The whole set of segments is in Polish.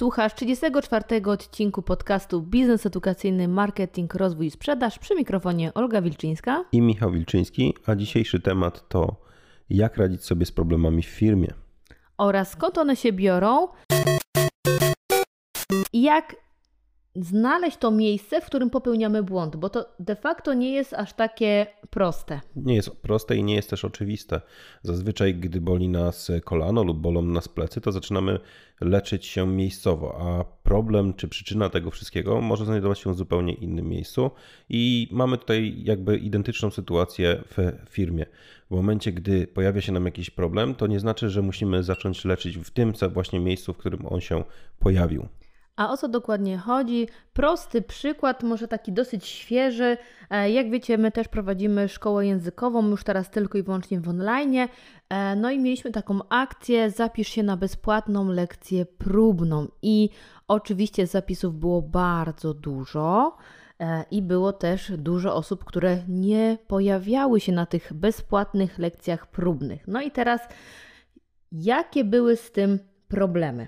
Słuchasz 34 odcinku podcastu Biznes Edukacyjny, Marketing, Rozwój i Sprzedaż. Przy mikrofonie Olga Wilczyńska i Michał Wilczyński, a dzisiejszy temat to jak radzić sobie z problemami w firmie. oraz skąd one się biorą i jak znaleźć to miejsce, w którym popełniamy błąd, bo to de facto nie jest aż takie proste. Nie jest proste i nie jest też oczywiste. Zazwyczaj, gdy boli nas kolano lub bolą nas plecy, to zaczynamy leczyć się miejscowo, a problem czy przyczyna tego wszystkiego może znajdować się w zupełnie innym miejscu i mamy tutaj jakby identyczną sytuację w firmie. W momencie, gdy pojawia się nam jakiś problem, to nie znaczy, że musimy zacząć leczyć w tym właśnie miejscu, w którym on się pojawił. A o co dokładnie chodzi? Prosty przykład, może taki dosyć świeży. E, jak wiecie, my też prowadzimy szkołę językową, już teraz tylko i wyłącznie w online. E, no i mieliśmy taką akcję: zapisz się na bezpłatną lekcję próbną. I oczywiście zapisów było bardzo dużo. E, I było też dużo osób, które nie pojawiały się na tych bezpłatnych lekcjach próbnych. No i teraz, jakie były z tym problemy?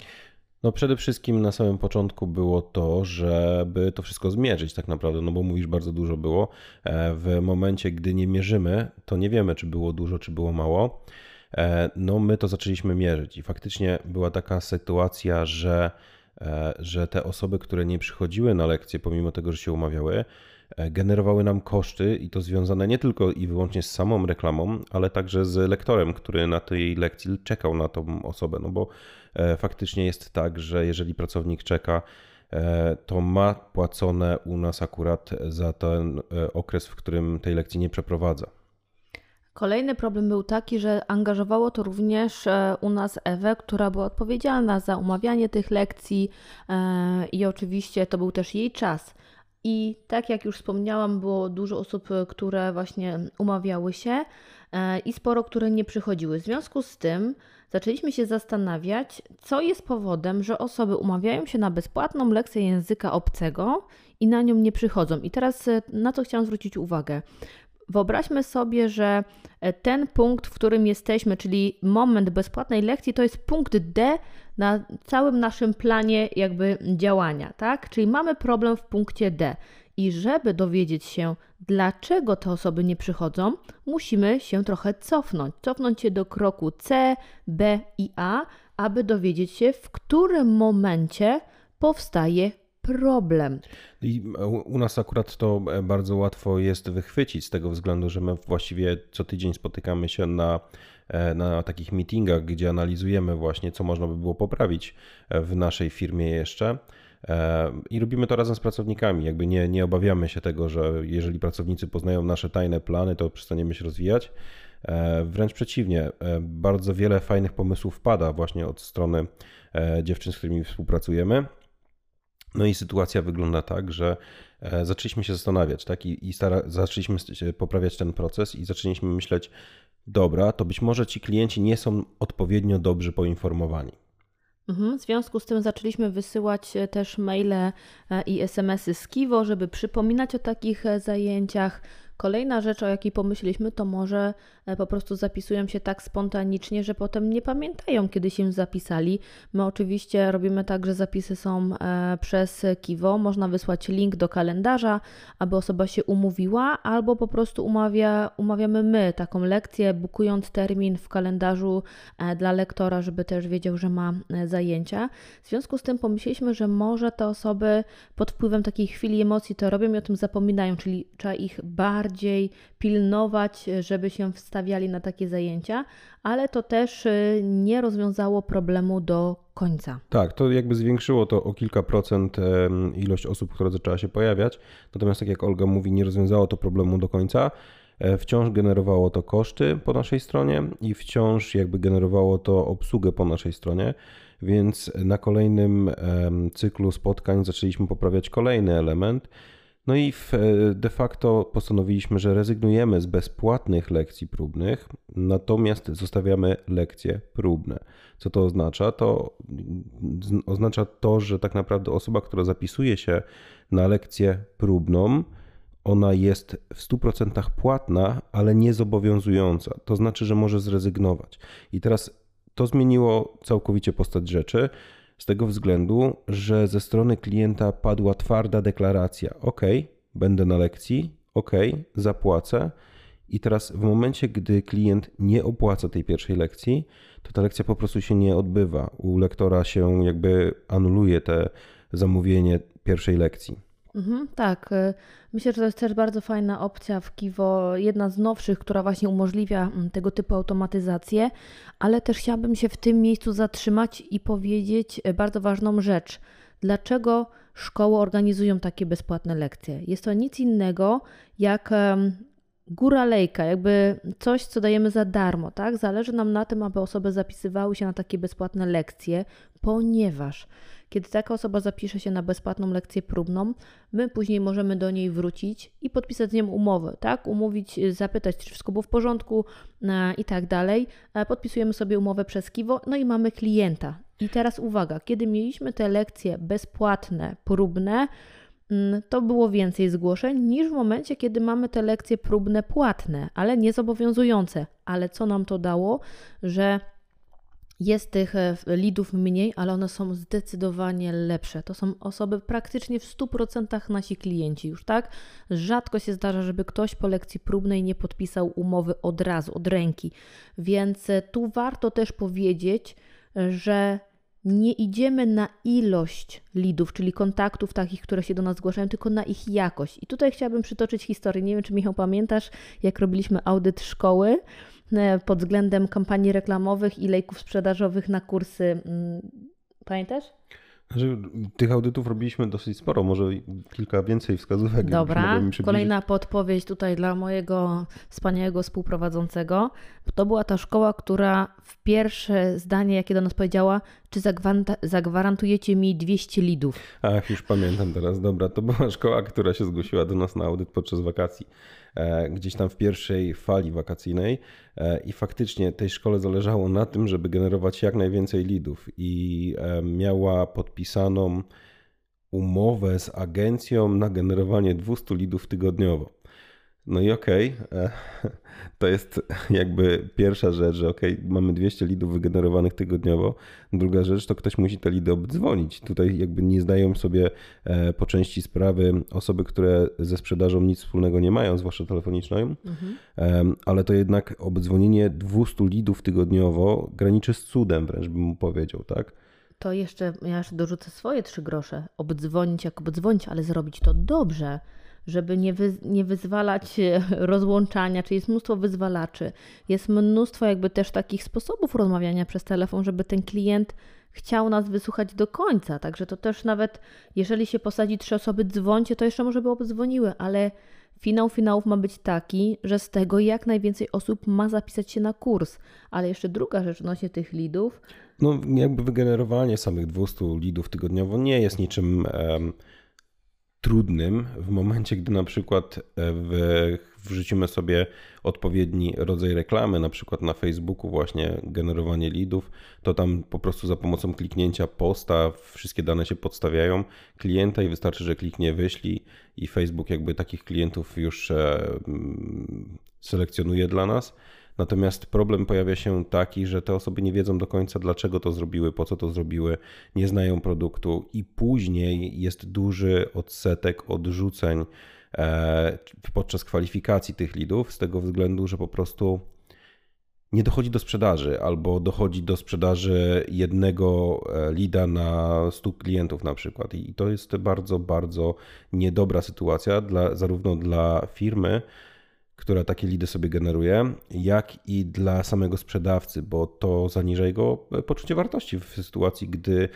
No przede wszystkim na samym początku było to, żeby to wszystko zmierzyć tak naprawdę, no bo mówisz bardzo dużo było. E, w momencie, gdy nie mierzymy, to nie wiemy, czy było dużo, czy było mało. E, no my to zaczęliśmy mierzyć i faktycznie była taka sytuacja, że, e, że te osoby, które nie przychodziły na lekcje, pomimo tego, że się umawiały, generowały nam koszty i to związane nie tylko i wyłącznie z samą reklamą, ale także z lektorem, który na tej lekcji czekał na tą osobę, no bo E, faktycznie jest tak, że jeżeli pracownik czeka, e, to ma płacone u nas akurat za ten e, okres, w którym tej lekcji nie przeprowadza. Kolejny problem był taki, że angażowało to również u nas Ewę, która była odpowiedzialna za umawianie tych lekcji i oczywiście to był też jej czas. I tak jak już wspomniałam, było dużo osób, które właśnie umawiały się i sporo, które nie przychodziły. W związku z tym zaczęliśmy się zastanawiać, co jest powodem, że osoby umawiają się na bezpłatną lekcję języka obcego i na nią nie przychodzą. I teraz e, na co chciałam zwrócić uwagę. Wyobraźmy sobie, że e, ten punkt, w którym jesteśmy, czyli moment bezpłatnej lekcji, to jest punkt D na całym naszym planie jakby działania, tak? Czyli mamy problem w punkcie D. I żeby dowiedzieć się, dlaczego te osoby nie przychodzą, musimy się trochę cofnąć. Cofnąć się do kroku C, B i A, aby dowiedzieć się, w którym momencie powstaje problem. I u nas akurat to e, bardzo łatwo jest wychwycić z tego względu, że my właściwie co tydzień spotykamy się na, e, na takich meetingach, gdzie analizujemy właśnie, co można by było poprawić e, w naszej firmie jeszcze. I robimy to razem z pracownikami. Jakby nie, nie obawiamy się tego, że jeżeli pracownicy poznają nasze tajne plany, to przestaniemy się rozwijać. Wręcz przeciwnie, bardzo wiele fajnych pomysłów pada właśnie od strony dziewczyn, z którymi współpracujemy. No i sytuacja wygląda tak, że zaczęliśmy się zastanawiać, tak? I, i stara, zaczęliśmy poprawiać ten proces i zaczęliśmy myśleć, dobra, to być może ci klienci nie są odpowiednio dobrze poinformowani. Mhm. W związku z tym zaczęliśmy wysyłać e, też maile e, i SMS-y z Kiwo, żeby przypominać o takich e, zajęciach, Kolejna rzecz, o jakiej pomyśleliśmy, to może e, po prostu zapisują się tak spontanicznie, że potem nie pamiętają, kiedy się zapisali. My oczywiście robimy tak, że zapisy są e, przez Kiwo. Można wysłać link do kalendarza, aby osoba się umówiła, albo po prostu umawia, umawiamy my taką lekcję, bukując termin w kalendarzu e, dla lektora, żeby też wiedział, że ma zajęcia. W związku z tym pomyśleliśmy, że może te osoby pod wpływem takiej chwili emocji to robią i o tym zapominają, czyli trzeba ich bardziej bardziej pilnować, żeby się wstawiali na takie zajęcia, ale to też y, nie rozwiązało problemu do końca. Tak, to jakby zwiększyło to o kilka procent ilość osób, która zaczęła się pojawiać. Natomiast, tak jak Olga mówi, nie rozwiązało to problemu do końca. E, wciąż generowało to koszty po naszej stronie i wciąż jakby generowało to obsługę po naszej stronie. Więc na kolejnym cyklu spotkań zaczęliśmy poprawiać kolejny element no i de facto postanowiliśmy, że rezygnujemy z bezpłatnych lekcji próbnych, natomiast zostawiamy lekcje próbne. Co to oznacza? To oznacza to, że tak naprawdę osoba, która zapisuje się na lekcję próbną, ona jest w 100% płatna, ale nie zobowiązująca. To znaczy, że może zrezygnować. I teraz to zmieniło całkowicie postać rzeczy Z tego względu, że ze strony klienta padła twarda deklaracja: OK, będę na lekcji, OK, zapłacę. I teraz, w momencie, gdy klient nie opłaca tej pierwszej lekcji, to ta lekcja po prostu się nie odbywa. U lektora się jakby anuluje te zamówienie pierwszej lekcji. Mhm, tak, y, myślę, że to jest też bardzo fajna opcja w Kiwo, jedna z nowszych, która właśnie umożliwia mm, tego typu automatyzację, ale też chciałabym się w tym miejscu zatrzymać i powiedzieć y, bardzo ważną rzecz. Dlaczego szkoły organizują takie bezpłatne lekcje? Jest to nic innego jak góra lejka, jakby coś, co dajemy za darmo, tak? Zależy nam na tym, aby osoby zapisywały się na takie bezpłatne lekcje, ponieważ kiedy taka osoba zapisze się na bezpłatną lekcję próbną, my później możemy do niej wrócić i podpisać z nią umowę, tak? Umówić, zapytać, czy wszystko było w porządku e, i tak dalej. E, podpisujemy sobie umowę przez Kiwo, no i mamy klienta. I teraz uwaga, kiedy mieliśmy te lekcje bezpłatne, próbne, mm, to było więcej zgłoszeń niż w momencie, kiedy mamy te lekcje próbne płatne, ale nie zobowiązujące. Ale co nam to dało? Że jest tych e, lidów mniej, ale one są zdecydowanie lepsze. To są osoby praktycznie w 100% nasi klienci już, tak? Rzadko się zdarza, żeby ktoś po lekcji próbnej nie podpisał umowy od razu, od ręki. Więc e, tu warto też powiedzieć, że nie idziemy na ilość lidów, czyli kontaktów takich, które się do nas zgłaszają, tylko na ich jakość. I tutaj chciałabym przytoczyć historię. Nie wiem, czy Michał pamiętasz, jak robiliśmy audyt szkoły pod względem kampanii reklamowych i lejków sprzedażowych na kursy. Mm, pamiętasz? Znaczy, tych audytów robiliśmy dosyć sporo, może kilka więcej wskazówek. Dobra, kolejna podpowiedź tutaj dla mojego wspaniałego współprowadzącego. To była ta szkoła, która w pierwsze zdanie, jakie do nas powiedziała, czy zagwarantujecie mi 200 lidów? Ach, już pamiętam teraz. Dobra, to była szkoła, która się zgłosiła do nas na audyt podczas wakacji. E, gdzieś tam w pierwszej fali wakacyjnej e, i faktycznie tej szkole zależało na tym, żeby generować jak najwięcej lidów i e, miała podpisaną umowę z agencją na generowanie 200 lidów tygodniowo. No i okej, okay, to jest jakby pierwsza rzecz, że okej, okay, mamy 200 lidów wygenerowanych tygodniowo. Druga rzecz to ktoś musi te lidy obdzwonić. Tutaj jakby nie zdają sobie e, po części sprawy osoby, które ze sprzedażą nic wspólnego nie mają, zwłaszcza telefoniczną, mhm. ale to jednak obdzwonienie 200 lidów tygodniowo graniczy z cudem wręcz bym mu powiedział, tak? To jeszcze, ja jeszcze dorzucę swoje trzy grosze. Obdzwonić jak obdzwonić, ale zrobić to dobrze żeby nie, wy, nie wyzwalać rozłączania, czyli jest mnóstwo wyzwalaczy. Jest mnóstwo jakby też takich sposobów rozmawiania przez telefon, żeby ten klient chciał nas wysłuchać do końca. Także to też nawet, jeżeli się posadzi trzy osoby, dzwońcie, to jeszcze może by obdzwoniły, ale finał finałów ma być taki, że z tego jak najwięcej osób ma zapisać się na kurs. Ale jeszcze druga rzecz odnośnie tych lidów. No jakby wygenerowanie samych 200 lidów tygodniowo nie jest niczym... Um trudnym w momencie, gdy na przykład e, w, wrzucimy sobie odpowiedni rodzaj reklamy, na przykład na Facebooku właśnie generowanie leadów, to tam po prostu za pomocą kliknięcia posta wszystkie dane się podstawiają klienta i wystarczy, że kliknie wyślij i Facebook jakby takich klientów już e, selekcjonuje dla nas. Natomiast problem pojawia się taki, że te osoby nie wiedzą do końca, dlaczego to zrobiły, po co to zrobiły, nie znają produktu i później jest duży odsetek odrzuceń e, podczas kwalifikacji tych lidów, z tego względu, że po prostu nie dochodzi do sprzedaży, albo dochodzi do sprzedaży jednego e, lida na 100 klientów na przykład. I to jest bardzo, bardzo niedobra sytuacja dla, zarówno dla firmy, która takie lidy sobie generuje, jak i dla samego sprzedawcy, bo to zaniża jego poczucie wartości w sytuacji, gdy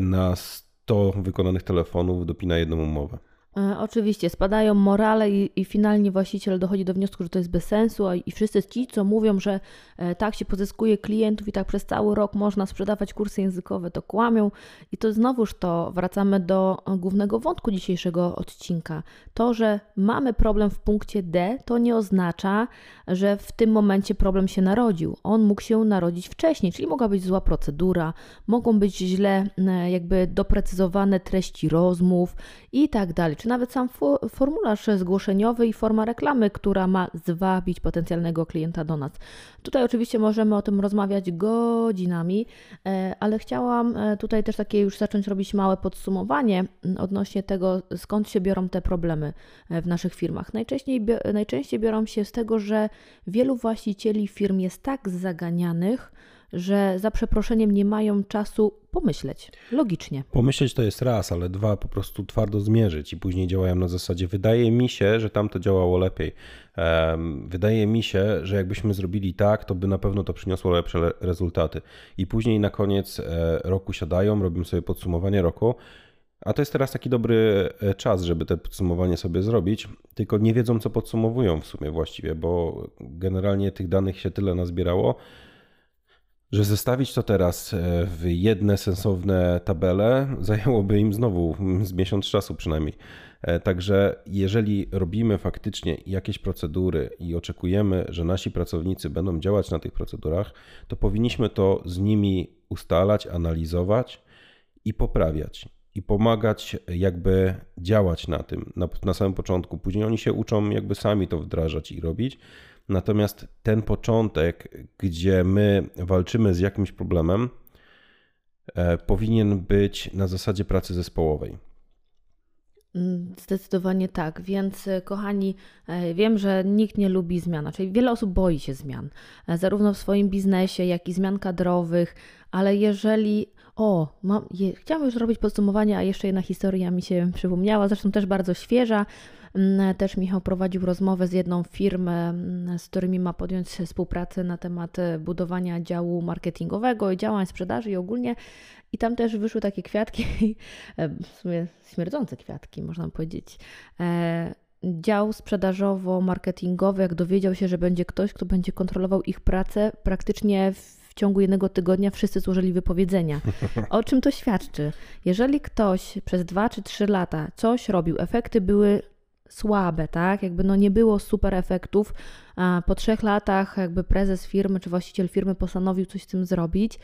na 100 wykonanych telefonów dopina jedną umowę. E, oczywiście, spadają morale i, i, finalnie właściciel dochodzi do wniosku, że to jest bez sensu, i wszyscy ci, co mówią, że e, tak się pozyskuje klientów i tak przez cały rok można sprzedawać kursy językowe, to kłamią. I to znowuż to wracamy do głównego wątku dzisiejszego odcinka. To, że mamy problem w punkcie D, to nie oznacza, że w tym momencie problem się narodził. On mógł się narodzić wcześniej, czyli mogła być zła procedura, mogą być źle jakby doprecyzowane treści rozmów i tak dalej czy nawet sam formularz zgłoszeniowy i forma reklamy, która ma zwabić potencjalnego klienta do nas. Tutaj oczywiście możemy o tym rozmawiać godzinami, e, ale chciałam e, tutaj też takie już zacząć robić małe podsumowanie odnośnie tego, skąd się biorą te problemy w naszych firmach. Najczęściej, najczęściej biorą się z tego, że wielu właścicieli firm jest tak zaganianych, że za przeproszeniem nie mają czasu pomyśleć logicznie. Pomyśleć to jest raz, ale dwa po prostu twardo zmierzyć i później działają na zasadzie wydaje mi się, że tam to działało lepiej. Wydaje mi się, że jakbyśmy zrobili tak, to by na pewno to przyniosło lepsze rezultaty. I później na koniec e, roku siadają, robią sobie podsumowanie roku. A to jest teraz taki dobry e, czas, żeby te podsumowanie sobie zrobić, tylko nie wiedzą, co podsumowują w sumie właściwie, bo generalnie tych danych się tyle nazbierało, że zestawić to teraz e, w jedne sensowne tabele zajęłoby im znowu z miesiąc czasu przynajmniej. E, także jeżeli robimy faktycznie jakieś procedury i oczekujemy, że nasi pracownicy będą działać na tych procedurach, to powinniśmy to z nimi ustalać, analizować i poprawiać. I pomagać jakby działać na tym na, na samym początku. Później oni się uczą jakby sami to wdrażać i robić. Natomiast ten początek, gdzie my walczymy z jakimś problemem, e, powinien być na zasadzie pracy zespołowej. Mm, zdecydowanie tak, więc e, kochani, e, wiem, że nikt nie lubi zmian, czyli wiele osób boi się zmian, zarówno w swoim biznesie, jak i zmian kadrowych, ale jeżeli o, mam, je, chciałam już zrobić podsumowanie, a jeszcze jedna historia mi się przypomniała, zresztą też bardzo świeża. Mm, też Michał prowadził rozmowę z jedną firmą, mm, z którymi ma podjąć współpracę na temat e, budowania działu marketingowego i działań sprzedaży i ogólnie. I tam też wyszły takie kwiatki, e, w sumie śmierdzące kwiatki, można powiedzieć. E, dział sprzedażowo-marketingowy, jak dowiedział się, że będzie ktoś, kto będzie kontrolował ich pracę, praktycznie w ciągu jednego tygodnia wszyscy złożyli wypowiedzenia. O czym to świadczy? Jeżeli ktoś przez dwa czy trzy lata coś robił, efekty były słabe, tak? Jakby no nie było super efektów. Po trzech latach jakby prezes firmy czy właściciel firmy postanowił coś z tym zrobić.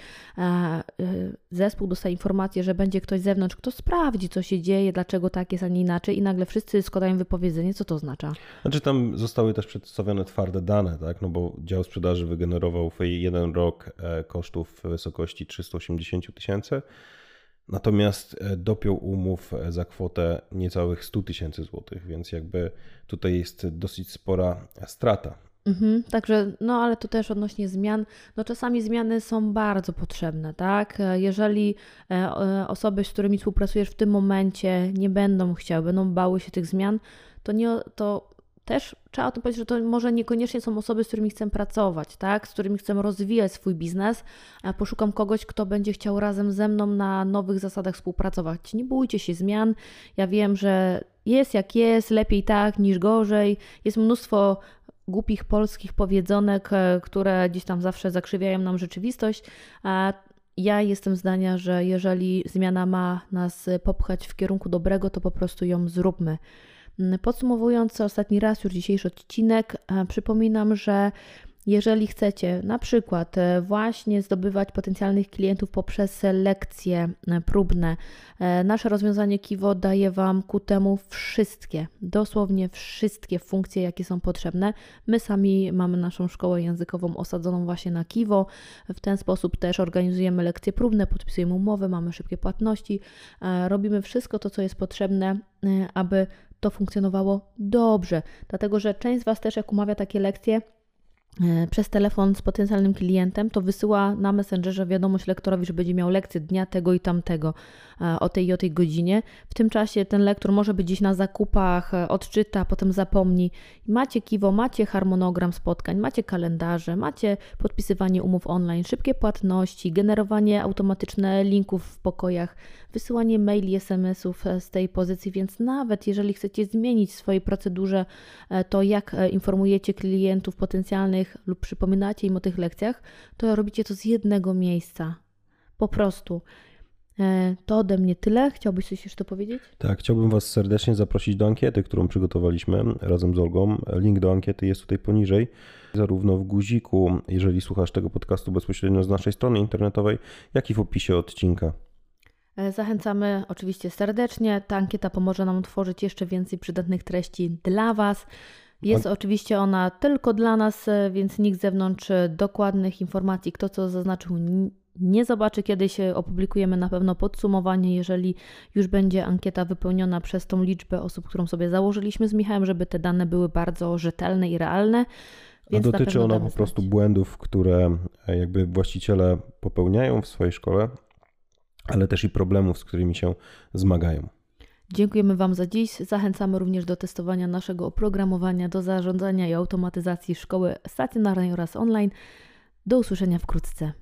Y, zespół dostaje informację, że będzie ktoś z zewnątrz, kto sprawdzi, co się dzieje, dlaczego tak jest, a nie inaczej i nagle wszyscy składają wypowiedzenie. Co to oznacza? Znaczy tam zostały też przedstawione twarde dane, tak? No bo dział sprzedaży wygenerował w jeden rok e, kosztów w wysokości 380 tysięcy Natomiast e, dopiął umów e, za kwotę niecałych 100 tysięcy złotych, więc jakby tutaj jest dosyć spora strata. Mhm, także, no ale to też odnośnie zmian, no czasami zmiany są bardzo potrzebne, tak? E, jeżeli osoby, z którymi współpracujesz w tym momencie nie będą chciały, będą bały się tych zmian, to, nie, to też trzeba o tym powiedzieć, że to może niekoniecznie są osoby, z którymi chcę pracować, tak? z którymi chcę rozwijać swój biznes. Poszukam kogoś, kto będzie chciał razem ze mną na nowych zasadach współpracować. Nie bójcie się zmian. Ja wiem, że jest jak jest, lepiej tak niż gorzej. Jest mnóstwo głupich polskich powiedzonek, e, które gdzieś tam zawsze zakrzywiają nam rzeczywistość. A ja jestem zdania, że jeżeli zmiana ma nas popchać w kierunku dobrego, to po prostu ją zróbmy. Mm, podsumowując ostatni raz już dzisiejszy odcinek, e, przypominam, że jeżeli chcecie na przykład e, właśnie zdobywać potencjalnych klientów poprzez selekcje e, próbne, nasze rozwiązanie Kiwo daje Wam ku temu wszystkie, dosłownie wszystkie funkcje, jakie są potrzebne. My sami mamy naszą szkołę językową osadzoną właśnie na Kiwo. W ten sposób też organizujemy lekcje próbne, podpisujemy umowy, mamy szybkie płatności, robimy wszystko to, co jest potrzebne, aby to funkcjonowało dobrze. Dlatego, że część z Was też, jak umawia takie lekcje, przez telefon z potencjalnym klientem, to wysyła na Messengerze wiadomość lektorowi, że będzie miał lekcję dnia tego i tamtego e, o tej i o tej godzinie. W tym czasie ten lektor może być gdzieś na zakupach, e, odczyta, potem zapomni. Macie kiwo, macie harmonogram spotkań, macie kalendarze, macie podpisywanie umów online, szybkie płatności, generowanie automatyczne linków w pokojach, wysyłanie maili, SMS-ów z tej pozycji, więc nawet jeżeli chcecie zmienić w swojej procedurze to, jak informujecie klientów potencjalnych, lub przypominacie im o tych lekcjach, to robicie to z jednego miejsca. Po prostu. E, to ode mnie tyle. Chciałbyś coś jeszcze powiedzieć? Tak, chciałbym Was serdecznie zaprosić do ankiety, którą przygotowaliśmy razem z Olgą. Link do ankiety jest tutaj poniżej, zarówno w guziku, jeżeli słuchasz tego podcastu bezpośrednio z naszej strony internetowej, jak i w opisie odcinka. E, zachęcamy oczywiście serdecznie. Ta ankieta pomoże nam tworzyć jeszcze więcej przydatnych treści dla Was. Jest On... oczywiście ona tylko dla nas, e, więc nikt z zewnątrz e, dokładnych informacji, kto co zaznaczył, nie zobaczy. Kiedyś opublikujemy na pewno podsumowanie, jeżeli już będzie ankieta wypełniona przez tą liczbę osób, którą sobie założyliśmy z Michałem, żeby te dane były bardzo rzetelne i realne. Więc dotyczy ona po prostu znać. błędów, które jakby właściciele popełniają w swojej szkole, ale też i problemów, z którymi się zmagają. Dziękujemy Wam za dziś. Zachęcamy również do testowania naszego oprogramowania do zarządzania i automatyzacji szkoły stacjonarnej oraz online. Do usłyszenia wkrótce.